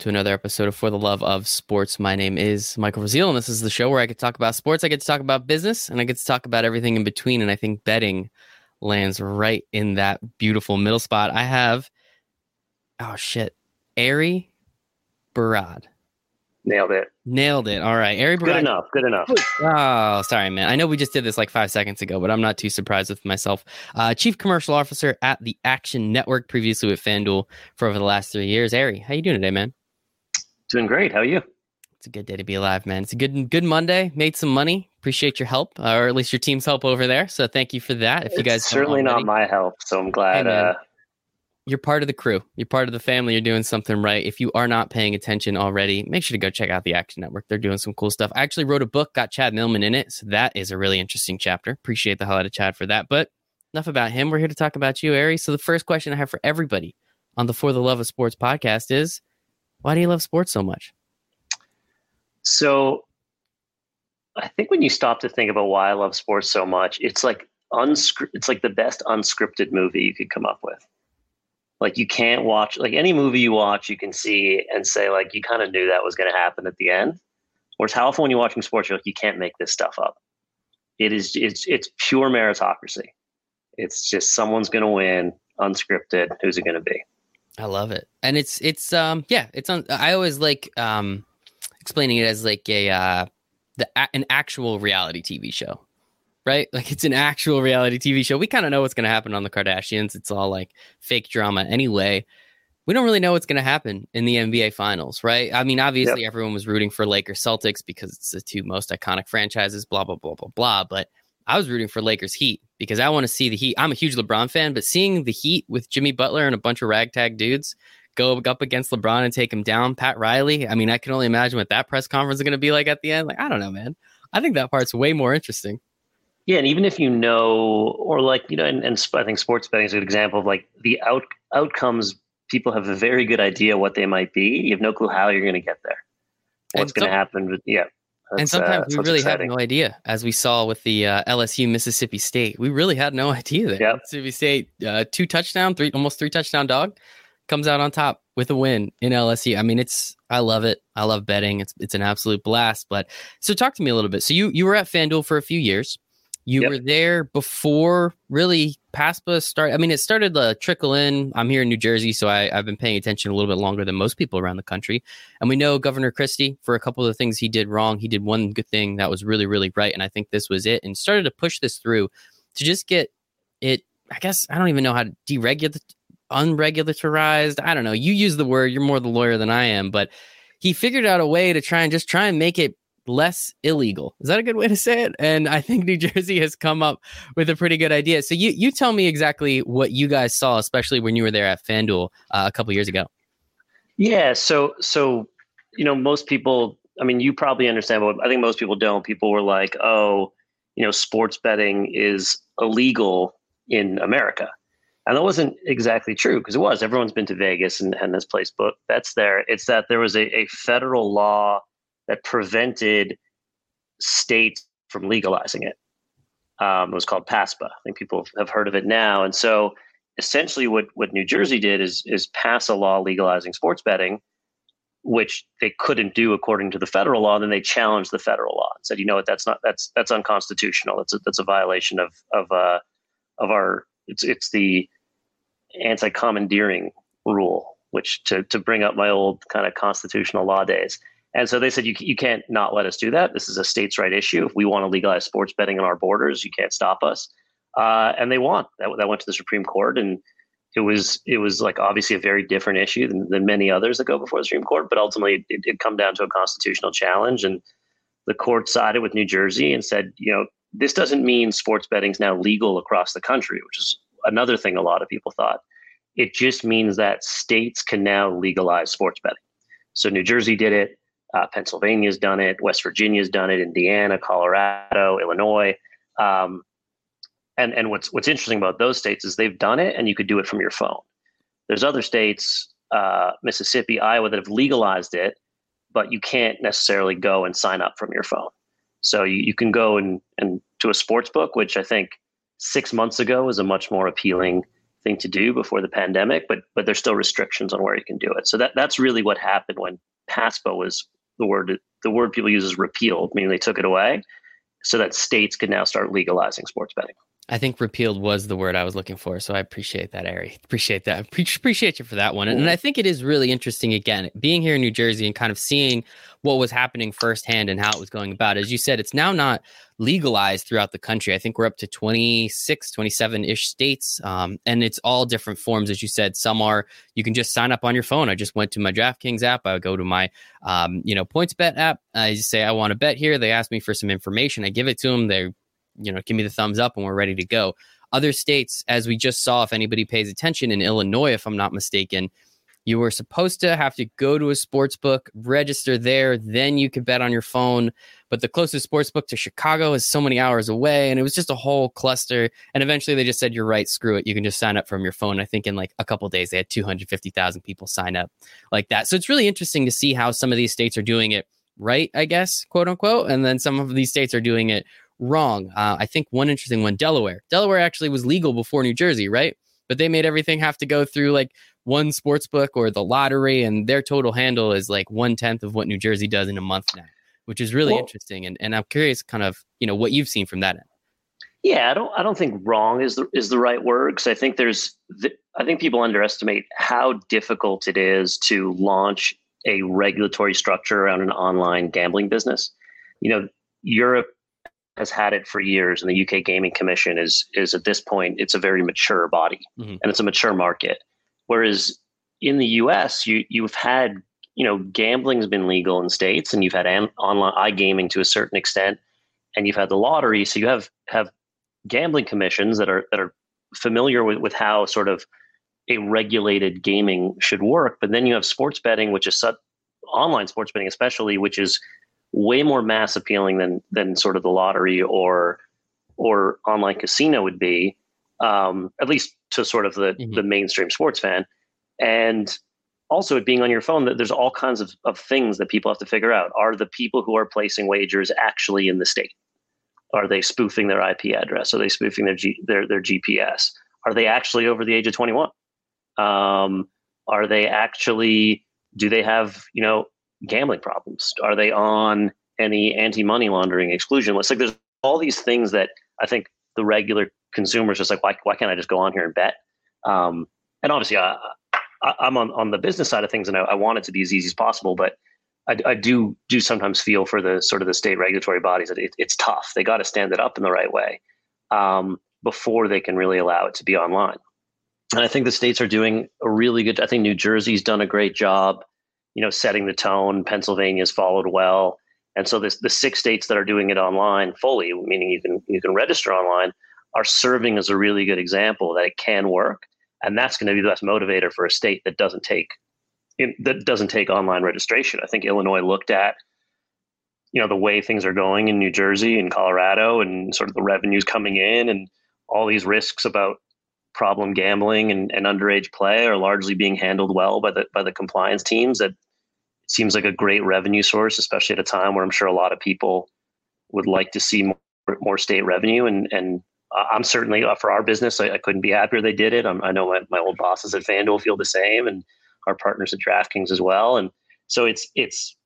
to another episode of For the Love of Sports. My name is Michael Rasile, and this is the show where I get to talk about sports, I get to talk about business, and I get to talk about everything in between. And I think betting lands right in that beautiful middle spot. I have, oh shit, Ari Barad. Nailed it. Nailed it. All right. Ari Barad. Good enough. Good enough. Oh, sorry, man. I know we just did this like five seconds ago, but I'm not too surprised with myself. Uh, Chief Commercial Officer at the Action Network, previously with FanDuel for over the last three years. Ari, how you doing today, man? Doing great. How are you? It's a good day to be alive, man. It's a good good Monday. Made some money. Appreciate your help, uh, or at least your team's help over there. So thank you for that. If you guys it's certainly not my help, so I'm glad. Hey, uh, you're part of the crew. You're part of the family. You're doing something right. If you are not paying attention already, make sure to go check out the Action Network. They're doing some cool stuff. I actually wrote a book, got Chad Millman in it. So that is a really interesting chapter. Appreciate the hell out of Chad for that. But enough about him. We're here to talk about you, Ari. So the first question I have for everybody on the For the Love of Sports podcast is why do you love sports so much? so I think when you stop to think about why I love sports so much, it's like unscri- It's like the best unscripted movie you could come up with. Like you can't watch like any movie you watch, you can see and say like you kind of knew that was going to happen at the end. Whereas how often when you're watching sports, you're like you can't make this stuff up. It is it's it's pure meritocracy. It's just someone's going to win, unscripted. Who's it going to be? I love it. And it's it's um yeah, it's on I always like um explaining it as like a uh the an actual reality TV show. Right? Like it's an actual reality TV show. We kind of know what's going to happen on the Kardashians. It's all like fake drama anyway. We don't really know what's going to happen in the NBA finals, right? I mean, obviously yep. everyone was rooting for Lakers Celtics because it's the two most iconic franchises, blah blah blah blah blah, but I was rooting for Lakers Heat because I want to see the Heat. I'm a huge LeBron fan, but seeing the Heat with Jimmy Butler and a bunch of ragtag dudes go up against LeBron and take him down, Pat Riley. I mean, I can only imagine what that press conference is going to be like at the end. Like, I don't know, man. I think that part's way more interesting. Yeah, and even if you know, or like you know, and, and I think sports betting is a good example of like the out outcomes. People have a very good idea what they might be. You have no clue how you're going to get there. What's going to happen? But yeah, and sometimes uh, we really exciting. have no idea, as we saw with the uh, LSU Mississippi State. We really had no idea that yep. Mississippi State uh, two touchdown, three almost three touchdown dog comes out on top with a win in LSU. I mean, it's I love it. I love betting. It's it's an absolute blast. But so talk to me a little bit. So you you were at FanDuel for a few years. You yep. were there before really PASPA started. I mean, it started to trickle in. I'm here in New Jersey, so I, have been paying attention a little bit longer than most people around the country. And we know Governor Christie for a couple of the things he did wrong. He did one good thing that was really, really right. And I think this was it and started to push this through to just get it. I guess I don't even know how to deregulate, unregulatorized. I don't know. You use the word, you're more the lawyer than I am, but he figured out a way to try and just try and make it less illegal. Is that a good way to say it? And I think New Jersey has come up with a pretty good idea. So you you tell me exactly what you guys saw, especially when you were there at FanDuel uh, a couple years ago. Yeah. So so you know most people. I mean, you probably understand, but I think most people don't. People were like, "Oh, you know, sports betting is illegal in America." And that wasn't exactly true because it was. Everyone's been to Vegas and, and this place, placed bets there. It's that there was a, a federal law that prevented states from legalizing it. Um, it was called PASPA. I think people have heard of it now. And so essentially what, what New Jersey did is, is pass a law legalizing sports betting, which they couldn't do according to the federal law. Then they challenged the federal law and said, you know what, that's not, that's, that's unconstitutional. That's a, that's a violation of, of, uh, of our, it's, it's the anti-commandeering rule, which to, to bring up my old kind of constitutional law days. And so they said, you, you can't not let us do that. This is a states' right issue. If we want to legalize sports betting on our borders, you can't stop us. Uh, and they won. That, that went to the Supreme Court, and it was it was like obviously a very different issue than, than many others that go before the Supreme Court. But ultimately, it did come down to a constitutional challenge, and the court sided with New Jersey and said, you know, this doesn't mean sports betting is now legal across the country, which is another thing a lot of people thought. It just means that states can now legalize sports betting. So New Jersey did it. Uh, Pennsylvania's done it. West Virginia's done it. Indiana, Colorado, Illinois. Um, and and what's what's interesting about those states is they've done it, and you could do it from your phone. There's other states, uh, Mississippi, Iowa, that have legalized it, but you can't necessarily go and sign up from your phone. So you, you can go and, and to a sports book, which I think six months ago was a much more appealing thing to do before the pandemic, but but there's still restrictions on where you can do it. So that that's really what happened when PASPA was the word the word people use is repealed, meaning they took it away, so that states could now start legalizing sports betting. I think repealed was the word I was looking for. So I appreciate that, Ari. Appreciate that. Appreciate you for that one. And I think it is really interesting, again, being here in New Jersey and kind of seeing what was happening firsthand and how it was going about. As you said, it's now not legalized throughout the country. I think we're up to 26, 27 ish states. Um, and it's all different forms. As you said, some are, you can just sign up on your phone. I just went to my DraftKings app. I go to my, um, you know, PointsBet app. I just say, I want to bet here. They ask me for some information. I give it to them. They you know, give me the thumbs up and we're ready to go. Other states, as we just saw, if anybody pays attention in Illinois, if I'm not mistaken, you were supposed to have to go to a sports book, register there, then you could bet on your phone. But the closest sports book to Chicago is so many hours away, and it was just a whole cluster. And eventually, they just said, "You're right, screw it. You can just sign up from your phone." I think in like a couple days, they had 250,000 people sign up like that. So it's really interesting to see how some of these states are doing it right, I guess, quote unquote, and then some of these states are doing it wrong. Uh, I think one interesting one, Delaware. Delaware actually was legal before New Jersey, right? But they made everything have to go through like one sports book or the lottery, and their total handle is like one tenth of what New Jersey does in a month now, which is really well, interesting. And and I'm curious, kind of, you know, what you've seen from that end. Yeah, I don't I don't think wrong is the is the right word because I think there's I think people underestimate how difficult it is to launch a regulatory structure around an online gambling business. You know, Europe has had it for years, and the UK Gaming Commission is is at this point it's a very mature body mm-hmm. and it's a mature market. Whereas in the US, you you've had you know gambling's been legal in states, and you've had an, online iGaming to a certain extent, and you've had the lottery. So you have have gambling commissions that are that are familiar with with how sort of a regulated gaming should work. But then you have sports betting, which is su- online sports betting, especially, which is way more mass appealing than than sort of the lottery or or online casino would be, um, at least to sort of the mm-hmm. the mainstream sports fan. And also it being on your phone, that there's all kinds of, of things that people have to figure out. Are the people who are placing wagers actually in the state? Are they spoofing their IP address? Are they spoofing their G, their their GPS? Are they actually over the age of 21? Um, are they actually do they have you know gambling problems? Are they on any anti money laundering exclusion list? Like there's all these things that I think the regular consumer is just like, why, why can't I just go on here and bet? Um, and obviously, I, am on, on the business side of things and I, I, want it to be as easy as possible, but I, I, do do sometimes feel for the sort of the state regulatory bodies that it, it's tough. They got to stand it up in the right way um, before they can really allow it to be online. And I think the states are doing a really good. I think New Jersey's done a great job you know, setting the tone. Pennsylvania's followed well. And so this, the six states that are doing it online fully, meaning you can you can register online, are serving as a really good example that it can work. And that's going to be the best motivator for a state that doesn't take that doesn't take online registration. I think Illinois looked at you know the way things are going in New Jersey and Colorado and sort of the revenues coming in and all these risks about problem gambling and, and underage play are largely being handled well by the by the compliance teams that seems like a great revenue source especially at a time where i'm sure a lot of people would like to see more, more state revenue and and i'm certainly uh, for our business i, I couldn't be happier they did it I'm, i know my, my old bosses at fanduel feel the same and our partners at draftkings as well and so it's it's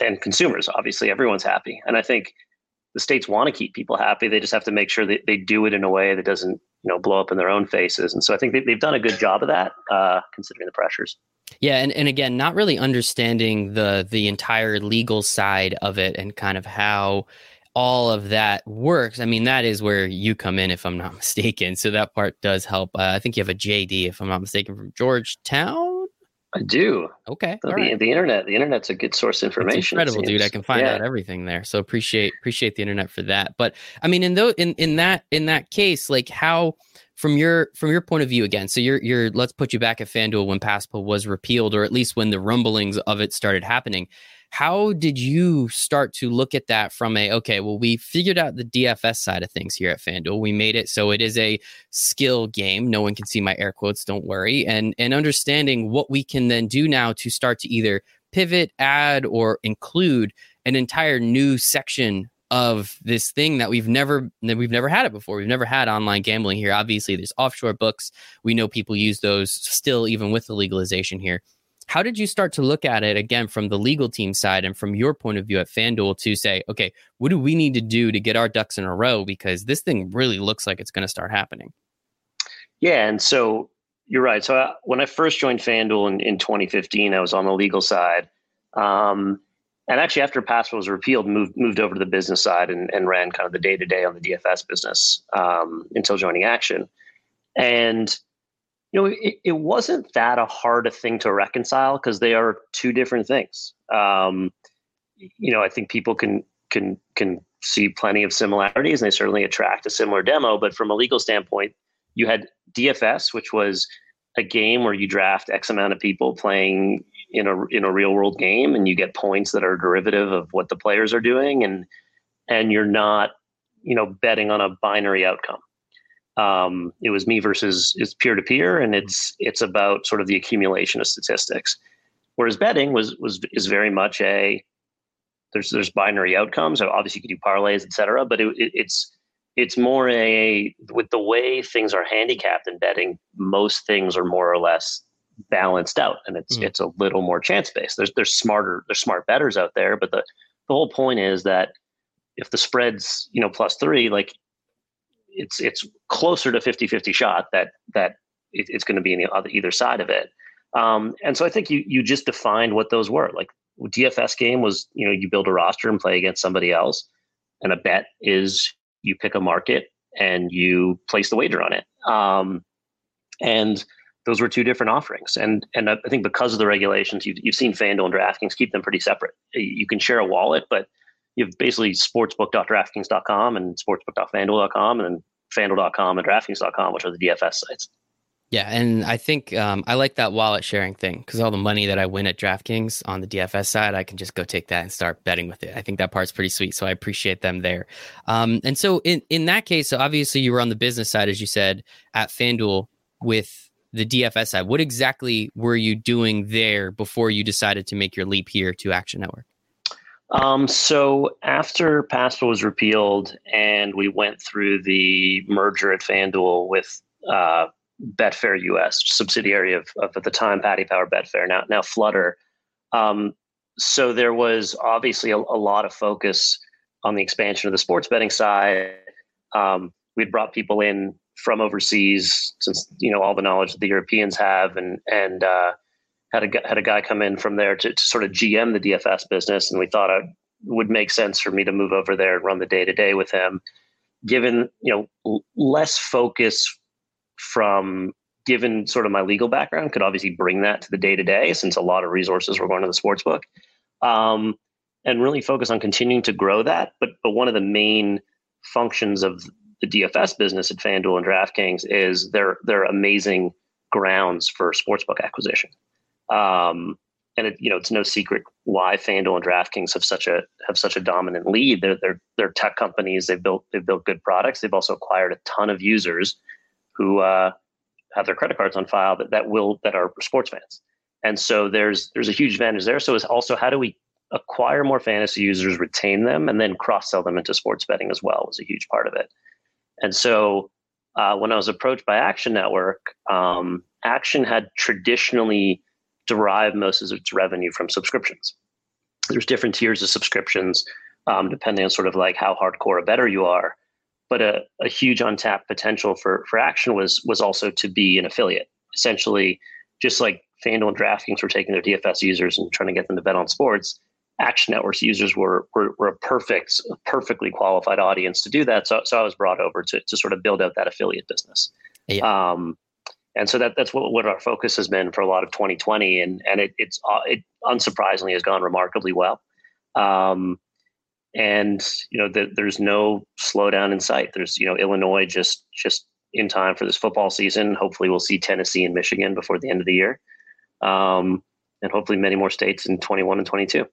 and consumers obviously everyone's happy and i think the states want to keep people happy they just have to make sure that they do it in a way that doesn't you know blow up in their own faces. And so I think they, have done a good job of that, uh, considering the pressures. Yeah, and, and again, not really understanding the the entire legal side of it and kind of how all of that works. I mean, that is where you come in, if I'm not mistaken. So that part does help. Uh, I think you have a JD, if I'm not mistaken, from Georgetown. I do. Okay. The, right. the, internet, the internet's a good source of information. It's incredible, dude. I can find yeah. out everything there. So appreciate appreciate the internet for that. But I mean, in though in in that in that case, like how from your from your point of view again. So you're you're let's put you back at FanDuel when PASPA was repealed, or at least when the rumblings of it started happening. How did you start to look at that from a okay, well, we figured out the DFS side of things here at FanDuel. We made it so it is a skill game. No one can see my air quotes, don't worry. And and understanding what we can then do now to start to either pivot, add, or include an entire new section of this thing that we've never that we've never had it before. We've never had online gambling here. Obviously, there's offshore books. We know people use those still, even with the legalization here. How did you start to look at it again from the legal team side and from your point of view at FanDuel to say, okay, what do we need to do to get our ducks in a row? Because this thing really looks like it's going to start happening. Yeah. And so you're right. So I, uh, when I first joined FanDuel in, in 2015, I was on the legal side. Um, and actually, after PASPA was repealed, moved moved over to the business side and, and ran kind of the day to day on the DFS business um, until joining Action. And you know, it, it wasn't that a hard a thing to reconcile because they are two different things. Um, you know, I think people can can can see plenty of similarities, and they certainly attract a similar demo. But from a legal standpoint, you had DFS, which was a game where you draft X amount of people playing in a in a real world game, and you get points that are derivative of what the players are doing, and and you're not you know betting on a binary outcome. Um, it was me versus it's peer to peer, and it's it's about sort of the accumulation of statistics. Whereas betting was was is very much a there's there's binary outcomes. So obviously, you can do parlays, etc. but it, it, it's it's more a with the way things are handicapped in betting. Most things are more or less balanced out, and it's mm-hmm. it's a little more chance based. There's there's smarter there's smart betters out there, but the the whole point is that if the spread's you know plus three, like it's it's closer to 50-50 shot that that it, it's going to be in the other either side of it. Um, and so I think you you just defined what those were. Like DFS game was you know you build a roster and play against somebody else, and a bet is you pick a market and you place the wager on it. Um, and those were two different offerings. And and I think because of the regulations, you've, you've seen FanDuel and DraftKings keep them pretty separate. You can share a wallet, but you have basically sportsbook.draftkings.com and sportsbook.fanduel.com and then fanduel.com and draftkings.com, which are the DFS sites. Yeah, and I think um, I like that wallet sharing thing because all the money that I win at DraftKings on the DFS side, I can just go take that and start betting with it. I think that part's pretty sweet, so I appreciate them there. Um, and so in in that case, so obviously you were on the business side, as you said, at FanDuel with the DFS side. What exactly were you doing there before you decided to make your leap here to Action Network? Um, so after PASPA was repealed and we went through the merger at FanDuel with uh, Betfair US, subsidiary of, of at the time Paddy Power Betfair, now now Flutter. Um, so there was obviously a, a, lot of focus on the expansion of the sports betting side. Um, we'd brought people in from overseas, since you know all the knowledge that the Europeans have, and and uh, had a had a guy come in from there to, to sort of GM the DFS business, and we thought it would make sense for me to move over there and run the day to day with him. Given you know less focus from given sort of my legal background, could obviously bring that to the day to day since a lot of resources were going to the sports book, um, and really focus on continuing to grow that. But but one of the main functions of the DFS business at FanDuel and DraftKings is they're they're amazing grounds for sportsbook acquisition. Um, and it, you know, it's no secret why FanDuel and DraftKings have such a have such a dominant lead. They're they're they're tech companies. They've built they've built good products. They've also acquired a ton of users who uh, have their credit cards on file that, that will that are sports fans. And so there's there's a huge advantage there. So it's also how do we acquire more fantasy users, retain them, and then cross sell them into sports betting as well was a huge part of it. And so uh, when I was approached by Action Network, um, Action had traditionally derived most of its revenue from subscriptions. There's different tiers of subscriptions um, depending on sort of like how hardcore a better you are. But a, a huge untapped potential for, for Action was was also to be an affiliate. Essentially, just like FanDuel and DraftKings were taking their DFS users and trying to get them to bet on sports, Action Network's users were, were, were a perfect, perfectly qualified audience to do that. So, so I was brought over to, to sort of build out that affiliate business. Yeah. Um, and so that that's what, what our focus has been for a lot of 2020, and and it, it's uh, it unsurprisingly has gone remarkably well. Um, and you know the, there's no slowdown in sight. There's you know Illinois just just in time for this football season. Hopefully, we'll see Tennessee and Michigan before the end of the year, um, and hopefully many more states in 21 and 22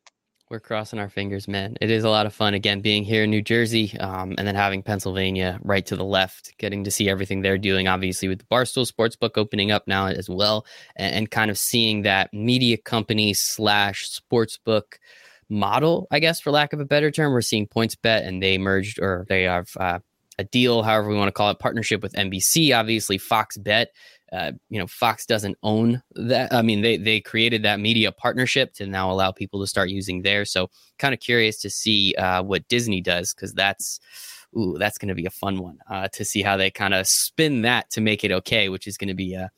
we're crossing our fingers, man. It is a lot of fun again being here in New Jersey, um, and then having Pennsylvania right to the left, getting to see everything they're doing. Obviously, with the Barstool Sportsbook opening up now as well, and, and kind of seeing that media company slash sportsbook model, I guess, for lack of a better term. We're seeing PointsBet and they merged or they have uh, a deal, however we want to call it, partnership with NBC. Obviously, Fox Bet. Uh, you know, Fox doesn't own that. I mean, they they created that media partnership to now allow people to start using there. So, kind of curious to see uh, what Disney does because that's ooh, that's going to be a fun one uh, to see how they kind of spin that to make it okay, which is going to be a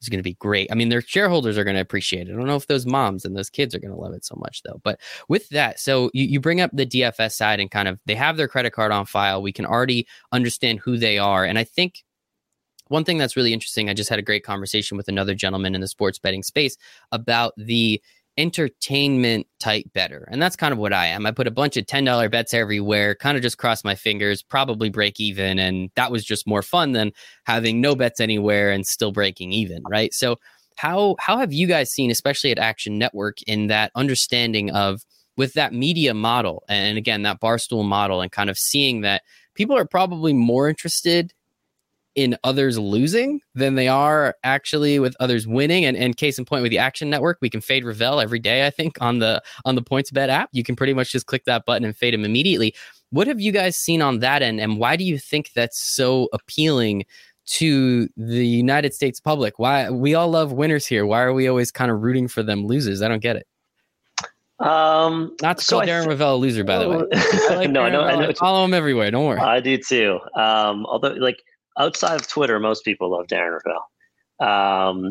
is going to be great. I mean, their shareholders are going to appreciate it. I don't know if those moms and those kids are going to love it so much, though. But with that, so you, you bring up the DFS side and kind of they have their credit card on file. We can already understand who they are. And I think one thing that's really interesting, I just had a great conversation with another gentleman in the sports betting space about the entertainment type better. And that's kind of what I am. I put a bunch of $10 bets everywhere, kind of just cross my fingers, probably break even. And that was just more fun than having no bets anywhere and still breaking even. Right. So, how how have you guys seen, especially at Action Network, in that understanding of with that media model and again that barstool model and kind of seeing that people are probably more interested in others losing than they are actually with others winning. And, and case in point with the Action Network, we can fade Rovell every day. I think on the on the PointsBet app, you can pretty much just click that button and fade him immediately. What have you guys seen on that end, and why do you think that's so appealing? To the United States public, why we all love winners here. Why are we always kind of rooting for them losers? I don't get it. Um, not to so call Darren th- Rovell a loser, by the way. I like no, no, I know. follow him everywhere. Don't worry. I do too. Um, although, like, outside of Twitter, most people love Darren Rovell. Um,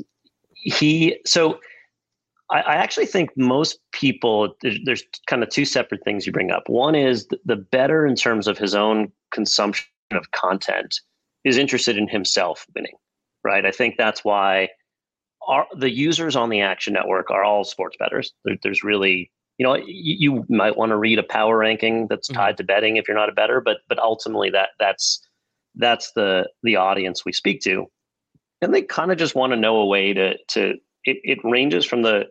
he so I, I, actually think most people there's, there's, kind of two separate things you bring up. One is the, the better in terms of his own consumption of content is interested in himself winning, right? I think that's why our, the users on the Action Network are all sports bettors. There, there's really you know you, you might want to read a power ranking that's mm-hmm. tied to betting if you're not a better, but but ultimately that that's that's the the audience we speak to and they kind of just want to know a way to to it, it ranges from the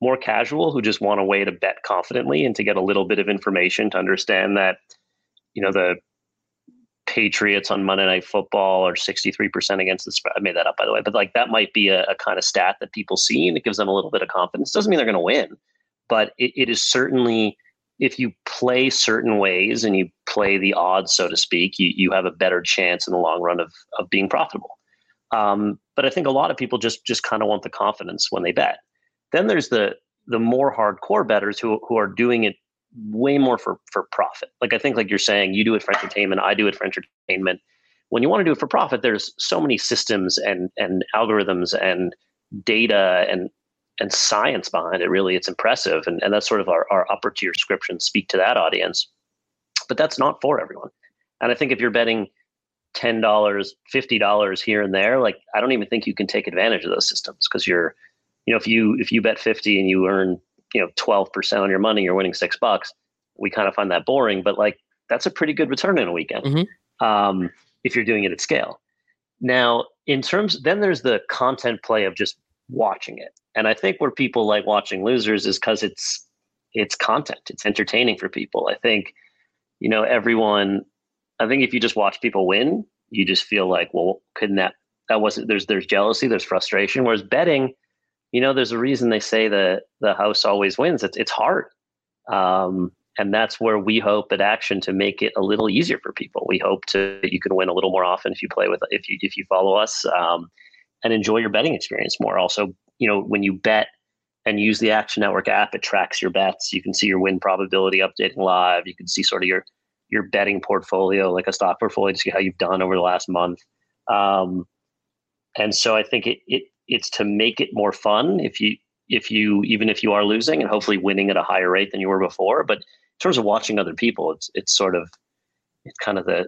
more casual who just want a way to bet confidently and to get a little bit of information to understand that you know the Patriots on Monday Night Football are 63% against the spread. I made that up, by the way, but like that might be a, a kind of stat that people see and it gives them a little bit of confidence. Doesn't mean they're going to win, but it, it is certainly if you play certain ways and you play the odds, so to speak, you, you have a better chance in the long run of, of being profitable. Um, but I think a lot of people just just kind of want the confidence when they bet. Then there's the the more hardcore bettors who who are doing it way more for for profit. Like I think, like you're saying, you do it for entertainment, I do it for entertainment. When you want to do it for profit, there's so many systems and and algorithms and data and and science behind it. Really, it's impressive, and, and that's sort of our, our upper tier scriptions speak to that audience. But that's not for everyone. And I think if you're betting ten dollars, fifty dollars here and there, like I don't even think you can take advantage of those systems because you're, you know, if you if you bet fifty and you earn you know twelve percent on your money, you're winning six bucks. We kind of find that boring, but like that's a pretty good return in a weekend mm-hmm. um, if you're doing it at scale. Now, in terms, then there's the content play of just watching it. And I think where people like watching losers is because it's it's content. It's entertaining for people. I think, you know, everyone I think if you just watch people win, you just feel like, well, couldn't that that wasn't there's there's jealousy, there's frustration. Whereas betting, you know, there's a reason they say that the house always wins. It's it's hard. Um, and that's where we hope at action to make it a little easier for people. We hope to you can win a little more often if you play with if you if you follow us. Um, and enjoy your betting experience more. Also, you know, when you bet and use the Action Network app, it tracks your bets. You can see your win probability updating live. You can see sort of your your betting portfolio, like a stock portfolio, to see how you've done over the last month. Um, and so I think it, it it's to make it more fun if you if you even if you are losing and hopefully winning at a higher rate than you were before. But in terms of watching other people, it's it's sort of it's kind of the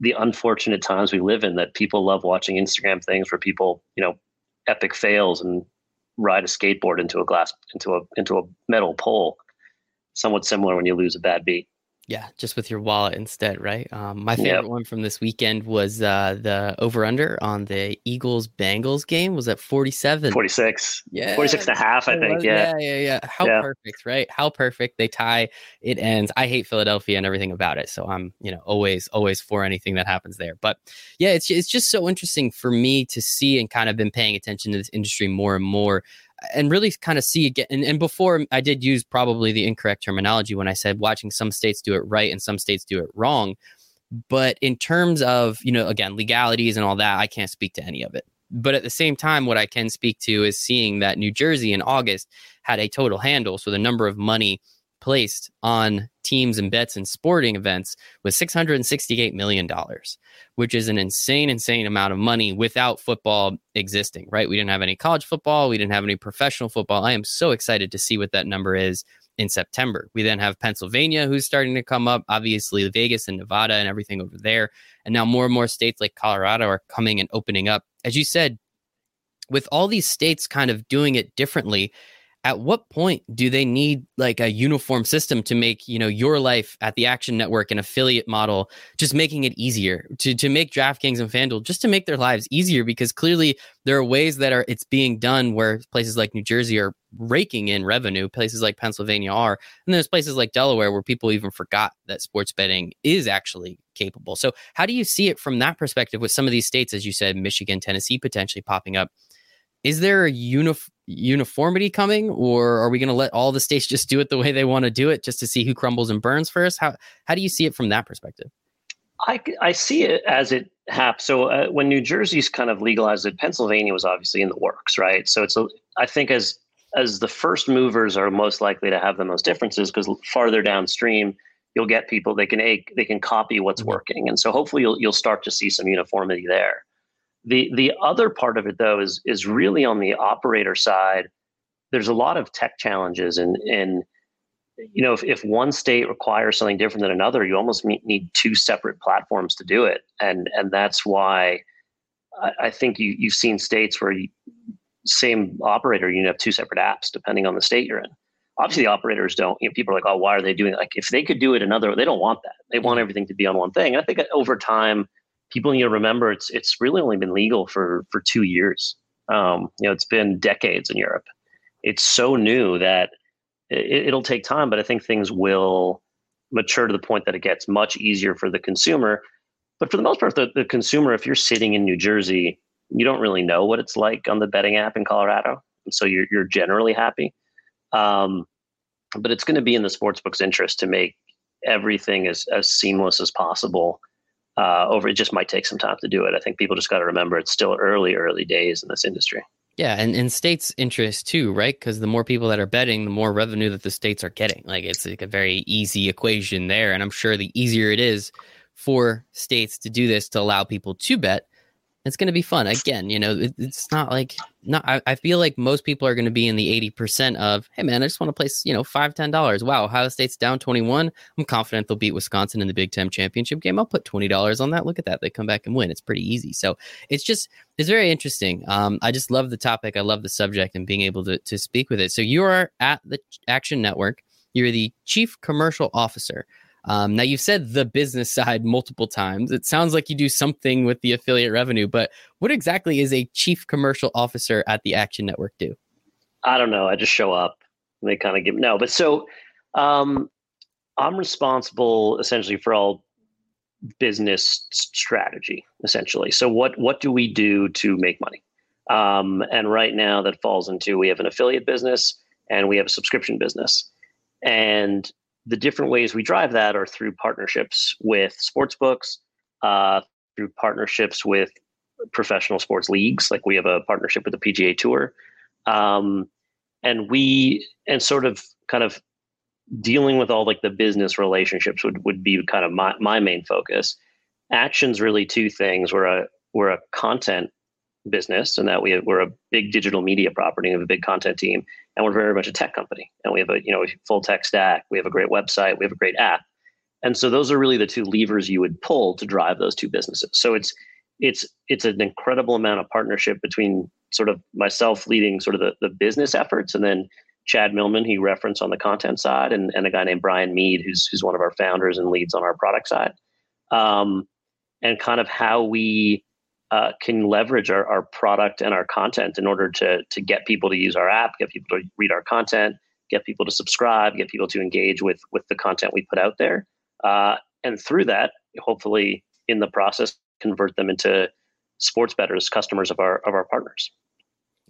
the unfortunate times we live in that people love watching Instagram things where people, you know, epic fails and ride a skateboard into a glass into a into a metal pole. Somewhat similar when you lose a bad beat. Yeah, just with your wallet instead, right? Um, my favorite yep. one from this weekend was uh, the over under on the Eagles Bengals game was at 47. 46. Yeah. 46 and a half, I think. Yeah. Yeah. Yeah. Yeah. How yeah. perfect, right? How perfect. They tie, it ends. I hate Philadelphia and everything about it. So I'm, you know, always, always for anything that happens there. But yeah, it's, it's just so interesting for me to see and kind of been paying attention to this industry more and more and really kind of see again. And, and before I did use probably the incorrect terminology when I said watching some states do it right and some states do it wrong. But in terms of, you know, again, legalities and all that, I can't speak to any of it. But at the same time, what I can speak to is seeing that New Jersey in August had a total handle. So the number of money placed on teams and bets and sporting events was $668 million, which is an insane, insane amount of money without football existing, right? We didn't have any college football. We didn't have any professional football. I am so excited to see what that number is in September. We then have Pennsylvania, who's starting to come up, obviously Vegas and Nevada and everything over there. And now more and more states like Colorado are coming and opening up. As you said, with all these states kind of doing it differently, at what point do they need like a uniform system to make you know your life at the action network and affiliate model just making it easier to, to make draftkings and fanduel just to make their lives easier? Because clearly there are ways that are it's being done where places like new jersey are raking in revenue places like pennsylvania are and there's places like delaware where people even forgot that sports betting is actually capable. So how do you see it from that perspective with some of these states as you said michigan tennessee potentially popping up? Is there a unif- uniformity coming or are we going to let all the states just do it the way they want to do it just to see who crumbles and burns first? How how do you see it from that perspective? I, I see it as it happens so uh, when new jersey's kind of legalized it pennsylvania was obviously in the works right? So it's a, I think as as the first movers are most likely to have the most differences because farther downstream you'll get people they can they can copy what's mm-hmm. working and so hopefully you'll you'll start to see some uniformity there the the other part of it though is is really on the operator side. There's a lot of tech challenges and and you know if, if one state requires something different than another, you almost need two separate platforms to do it. And and that's why I, I think you you've seen states where you, same operator you have two separate apps depending on the state you're in obviously the operators don't you know people are like oh why are they doing it? like if they could do it another they don't want that they want mm-hmm. everything to be on one thing and i think over time people need to remember it's it's really only been legal for for two years. Um, you know, it's been decades in Europe. It's so new that it, it'll take time, but I think things will mature to the point that it gets much easier for the consumer. But for the most part, the, the consumer, if you're sitting in New Jersey, you don't really know what it's like on the betting app in Colorado, so you're you're generally happy. Um, but it's going to be in the sportsbook's interest to make everything as as seamless as possible uh, over. It just might take some time to do it. I think people just got to remember it's still early, early days in this industry. Yeah, and in states' interest too, right? Because the more people that are betting, the more revenue that the states are getting. Like it's like a very easy equation there, and I'm sure the easier it is for states to do this to allow people to bet, it's going to be fun. Again, you know, it, it's not like not. I, I, feel like most people are going to be in the eighty percent of, hey man, I just want to place, you know, five ten dollars. Wow, Ohio State's down twenty one. I'm confident they'll beat Wisconsin in the Big Ten championship game. I'll put twenty dollars on that. Look at that, they come back and win. It's pretty easy. So it's just it's very interesting. Um, I just love the topic. I love the subject and being able to to speak with it. So you are at the Action Network. You're the chief commercial officer. Um, now, you've said the business side multiple times. It sounds like you do something with the affiliate revenue, but what exactly is a chief commercial officer at the Action Network do? I don't know. I just show up and they kind of give no. But so um, I'm responsible essentially for all business strategy, essentially. So what what do we do to make money? Um, and right now, that falls into we have an affiliate business and we have a subscription business. And the different ways we drive that are through partnerships with sports books, uh, through partnerships with professional sports leagues. Like we have a partnership with the PGA Tour, um, and we and sort of kind of dealing with all like the business relationships would would be kind of my my main focus. Actions really two things. We're a we're a content business and that we we're a big digital media property and a big content team and we're very much a tech company. And we have a you know full tech stack. We have a great website. We have a great app. And so those are really the two levers you would pull to drive those two businesses. So it's it's it's an incredible amount of partnership between sort of myself leading sort of the, the business efforts and then chad millman he referenced on the content side and, and a guy named brian mead who's who's one of our founders and leads on our product side. Um, and kind of how we uh, can leverage our, our product and our content in order to to get people to use our app, get people to read our content, get people to subscribe, get people to engage with with the content we put out there, uh, and through that, hopefully, in the process, convert them into sports bettors, customers of our of our partners.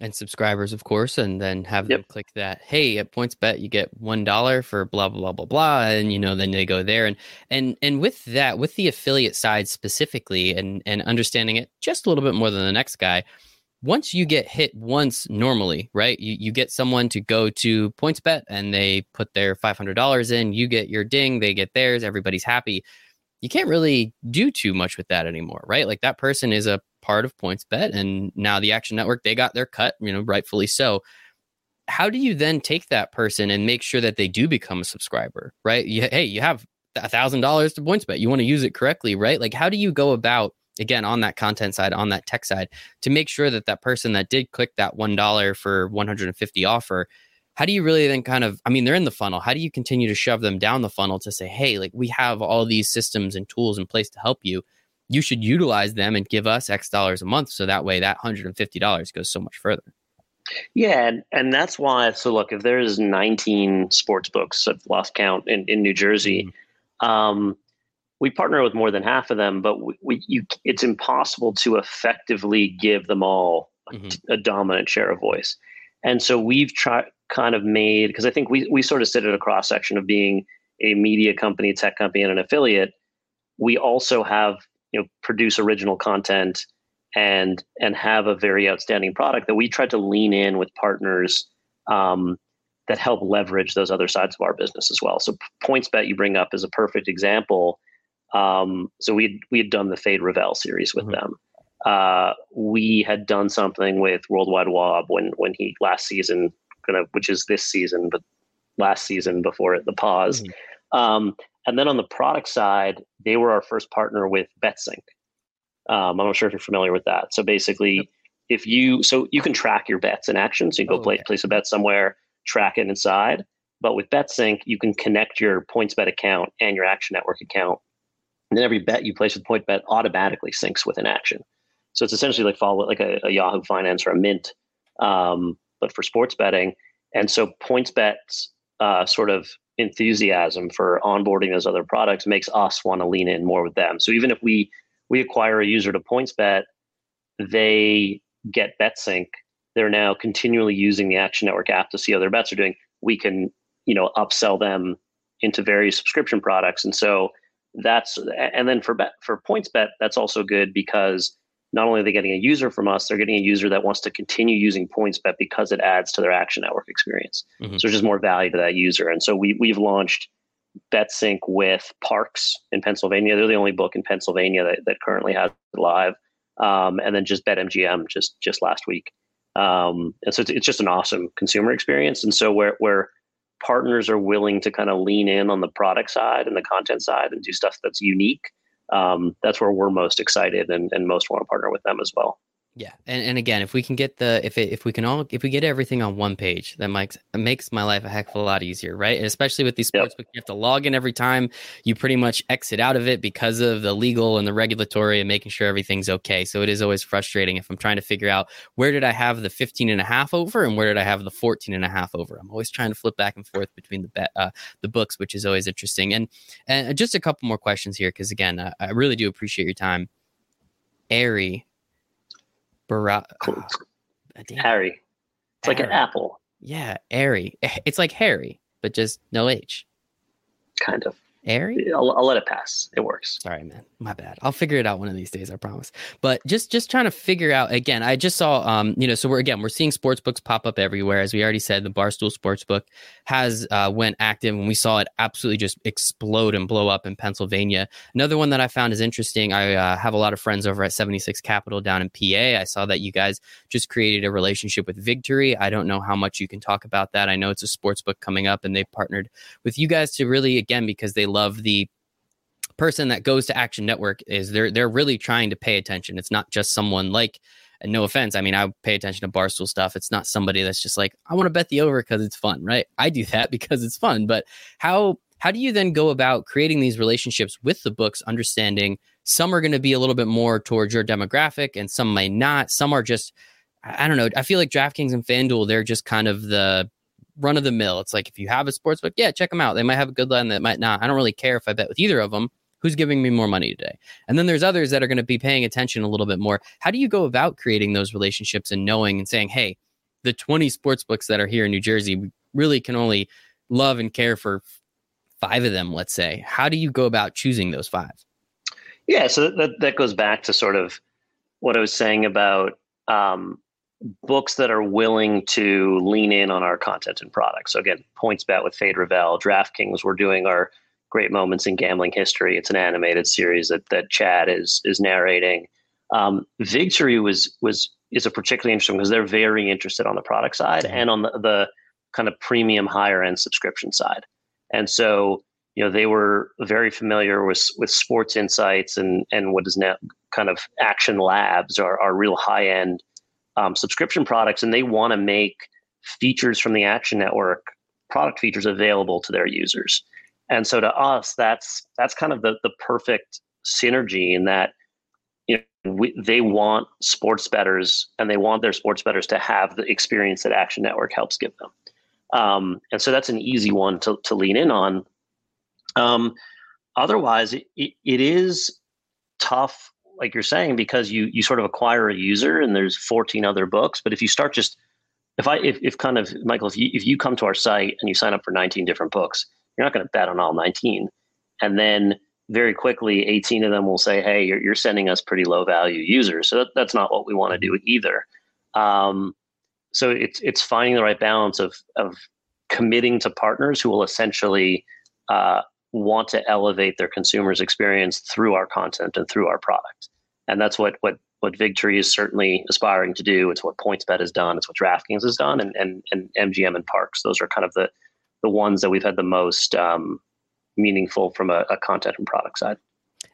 And subscribers, of course, and then have Yep. them click that. Hey, at PointsBet, you get one dollar for blah blah blah blah blah, and you know then they go there and and and with that, with the affiliate side specifically, and and understanding it just a little bit more than the next guy. Once you get hit once normally, right? You you get someone to go to PointsBet and they put their five hundred dollars in. You get your ding, they get theirs. Everybody's happy. You can't really do too much with that anymore, right? Like that person is a part of PointsBet, and now the Action Network they got their cut, you know, rightfully so. How do you then take that person and make sure that they do become a subscriber, right? You, hey, you have a thousand dollars to PointsBet, you want to use it correctly, right? Like, how do you go about again on that content side, on that tech side, to make sure that that person that did click that one dollar for 150 offer how do you really then kind of i mean they're in the funnel how do you continue to shove them down the funnel to say hey like we have all these systems and tools in place to help you you should utilize them and give us x dollars a month so that way that $150 goes so much further Yeah, and, and that's why. So look, if there's 19 sports books, I've lost count in, in New Jersey. Um, we partner with more than half of them, but we, we you it's impossible to effectively give them all a, Mhm. a dominant share of voice. And so we've tried kind of made because I think we we sort of sit at a cross section of being a media company, tech company, and an affiliate. We also have you know produce original content and and have a very outstanding product that we try to lean in with partners um, that help leverage those other sides of our business as well. So PointsBet you bring up is a perfect example. Um, so we we had done the Fade Rovell series with Mhm. them. Uh, we had done something with Worldwide Wob when when he last season, kind of which is this season, but last season before the pause. Um, and then on the product side, they were our first partner with BetSync. Um, I'm not sure if you're familiar with that. So basically, Yep. if you so you can track your bets in action. So you can go Oh, play, okay. place a bet somewhere, track it inside. But with BetSync, you can connect your PointsBet account and your Action Network account, and then every bet you place with PointBet automatically syncs with an action. So it's essentially like follow like a, a Yahoo Finance or a Mint, um, but for sports betting. And so PointsBet's uh, sort of enthusiasm for onboarding those other products makes us want to lean in more with them. So even if we we acquire a user to PointsBet, they get BetSync. They're now continually using the Action Network app to see how their bets are doing. We can, you know, upsell them into various subscription products, and so that's and then for bet for PointsBet, that's also good because not only are they getting a user from us, they're getting a user that wants to continue using PointsBet because it adds to their Action Network experience. Mhm. So there's just more value to that user, and so we we've launched BetSync with Parx in Pennsylvania. They're the only book in Pennsylvania that, that currently has it live, um, and then just BetMGM just just last week. Um, and so it's, it's just an awesome consumer experience. And so where where partners are willing to kind of lean in on the product side and the content side and do stuff that's unique, um, that's where we're most excited and, and most want to partner with them as well. Yeah, and, and again, if we can get the if it, if we can all if we get everything on one page, that makes makes my life a heck of a lot easier, right? And especially with these Yep. sports books, you have to log in every time. You pretty much exit out of it because of the legal and the regulatory and making sure everything's okay. So it is always frustrating if I'm trying to figure out where did I have the 15 and a half over and where did I have the 14 and a half over. I'm always trying to flip back and forth between the bet uh, the books, which is always interesting. And and just a couple more questions here because again, I, I really do appreciate your time. Airy. Bara- Cool. Ah, damn. Harry, it's like an apple, Yeah, airy. It's like Harry, but just no H. kind of. Airy? I'll, I'll let it pass. It works. Sorry, man. My bad. I'll figure it out one of these days, I promise. But just just trying to figure out again, I just saw um, you know, so we're again we're seeing sports books pop up everywhere. As we already said, the Barstool sports book has uh went active and we saw it absolutely just explode and blow up in Pennsylvania. Another one that I found is interesting. I uh, have a lot of friends over at 76 Capital down in PA. I saw that you guys just created a relationship with Victory. I don't know how much you can talk about that. I know it's a sports book coming up and they partnered with you guys to really again because they love the person that goes to Action Network is they're they're really trying to pay attention. It's not just someone like and no offense, I mean I pay attention to Barstool stuff. It's not somebody that's just like I want to bet the over because it's fun, right? I do that because it's fun, but how how do you then go about creating these relationships with the books understanding some are going to be a little bit more towards your demographic and some may not. Some are just I don't know. I feel like DraftKings and FanDuel they're just kind of the run of the mill. It's like if you have a sports book, yeah, check them out. They might have a good line, that might not. I don't really care if I bet with either of them. Who's giving me more money today? And then there's others that are going to be paying attention a little bit more. How do you go about creating those relationships and knowing and saying, hey, the 20 sports books that are here in New Jersey, we really can only love and care for five of them, let's say. How do you go about choosing those five? Yeah, so that, that goes back to sort of what I was saying about um, books that are willing to lean in on our content and products. So again, PointsBet with Fade Rovell, DraftKings, we're doing our great moments in gambling history. It's an animated series that that Chad is is narrating. Um, Vigtory was was is a particularly interesting because they're very interested on the product side mm-hmm. and on the, the kind of premium higher end subscription side. And so, you know, they were very familiar with with sports insights and and what is now kind of action labs are, our real high end um, subscription products, and they want to make features from the Action Network product features available to their users. And so to us, that's that's kind of the the perfect synergy in that you know we, they want sports betters and they want their sports betters to have the experience that Action Network helps give them. Um, and so that's an easy one to, to lean in on. Um, otherwise, it, it is tough, like you're saying, because you you sort of acquire a user and there's 14 other books. But if you start just if I if, if kind of Michael, if you if you come to our site and you sign up for 19 different books, you're not going to bet on all 19. And then very quickly, 18 of them will say, "Hey, you're, you're sending us pretty low value users." So that, that's not what we want to do either. Um, so it's it's finding the right balance of of committing to partners who will essentially uh, want to elevate their consumers' experience through our content and through our product, and that's what what what Vigtory is certainly aspiring to do. It's what PointsBet has done. It's what DraftKings has done, and and and MGM and Parx. Those are kind of the the ones that we've had the most um, meaningful from a, a content and product side.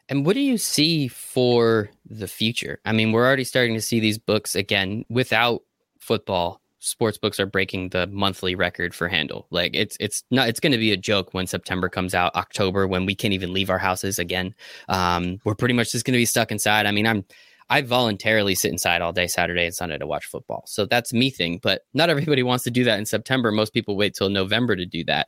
And what do you see for the future? I mean, we're already starting to see these books again without football sports books are breaking the monthly record for handle. Like it's it's not it's going to be a joke when September comes out, October when we can't even leave our houses again. Um, we're pretty much just going to be stuck inside. I mean, I'm I voluntarily sit inside all day Saturday and Sunday to watch football. So that's me thing, but not everybody wants to do that in September. Most people wait till November to do that.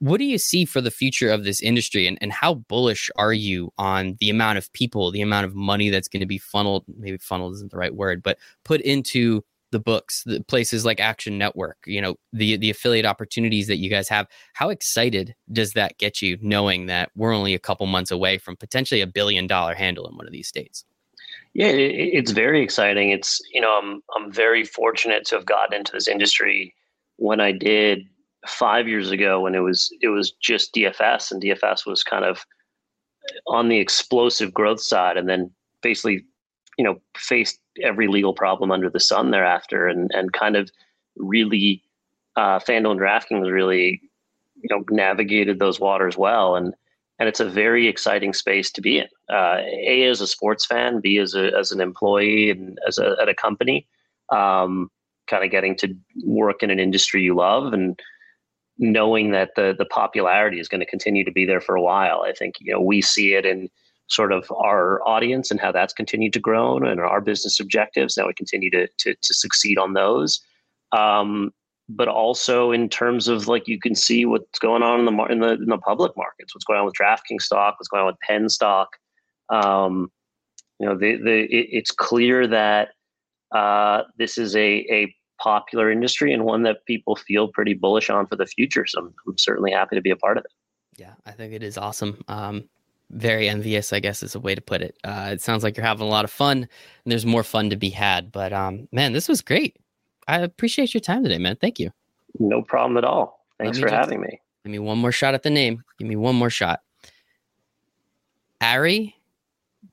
What do you see for the future of this industry and, and how bullish are you on the amount of people, the amount of money that's going to be funneled, maybe funneled isn't the right word, but put into the books, the places like Action Network, you know, the the affiliate opportunities that you guys have. How excited does that get you knowing that we're only a couple months away from potentially a billion dollar handle in one of these states? Yeah, it, it's very exciting. It's you know, I'm I'm very fortunate to have gotten into this industry when I did five years ago when it was it was just DFS and DFS was kind of on the explosive growth side and then basically you know faced every legal problem under the sun thereafter, and and kind of really uh, FanDuel and DraftKings really you know navigated those waters well, and and it's a very exciting space to be in. Uh, a as a sports fan, B as a as an employee and as a at a company, um, kind of getting to work in an industry you love and knowing that the the popularity is going to continue to be there for a while. I think you know we see it in sort of our audience and how that's continued to grow and our business objectives. Now we continue to, to, to succeed on those. Um, but also in terms of like you can see what's going on in the in the in the public markets, what's going on with DraftKings stock, what's going on with Penn stock. Um, you know, the the it, it's clear that uh, this is a a popular industry and one that people feel pretty bullish on for the future. So I'm, I'm certainly happy to be a part of it. Yeah, I think it is awesome. Um, very envious, I guess is a way to put it. Uh, it sounds like you're having a lot of fun and there's more fun to be had. But um, man, this was great. I appreciate your time today, man. Thank you. No problem at all. Thanks for just, having me. Give me one more shot at the name. Give me one more shot. Ari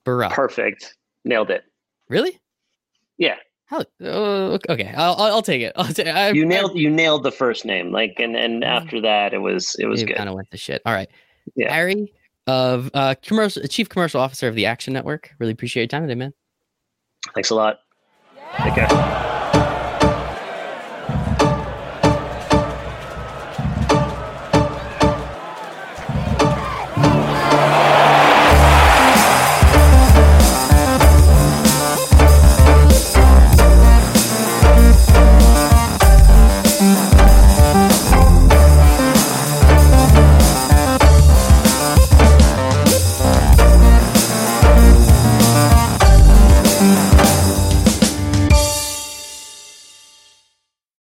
Barak. Perfect. Nailed it. Really? Yeah. How? Uh, okay, I'll, I'll take it. I'll take, I, you nailed I, you nailed the first name, like, and and after that, it was it was good. Kind of went to shit. All right, yeah. Ari of uh, commercial chief commercial officer of the Action Network. Really appreciate your time today, man. Thanks a lot. Take care.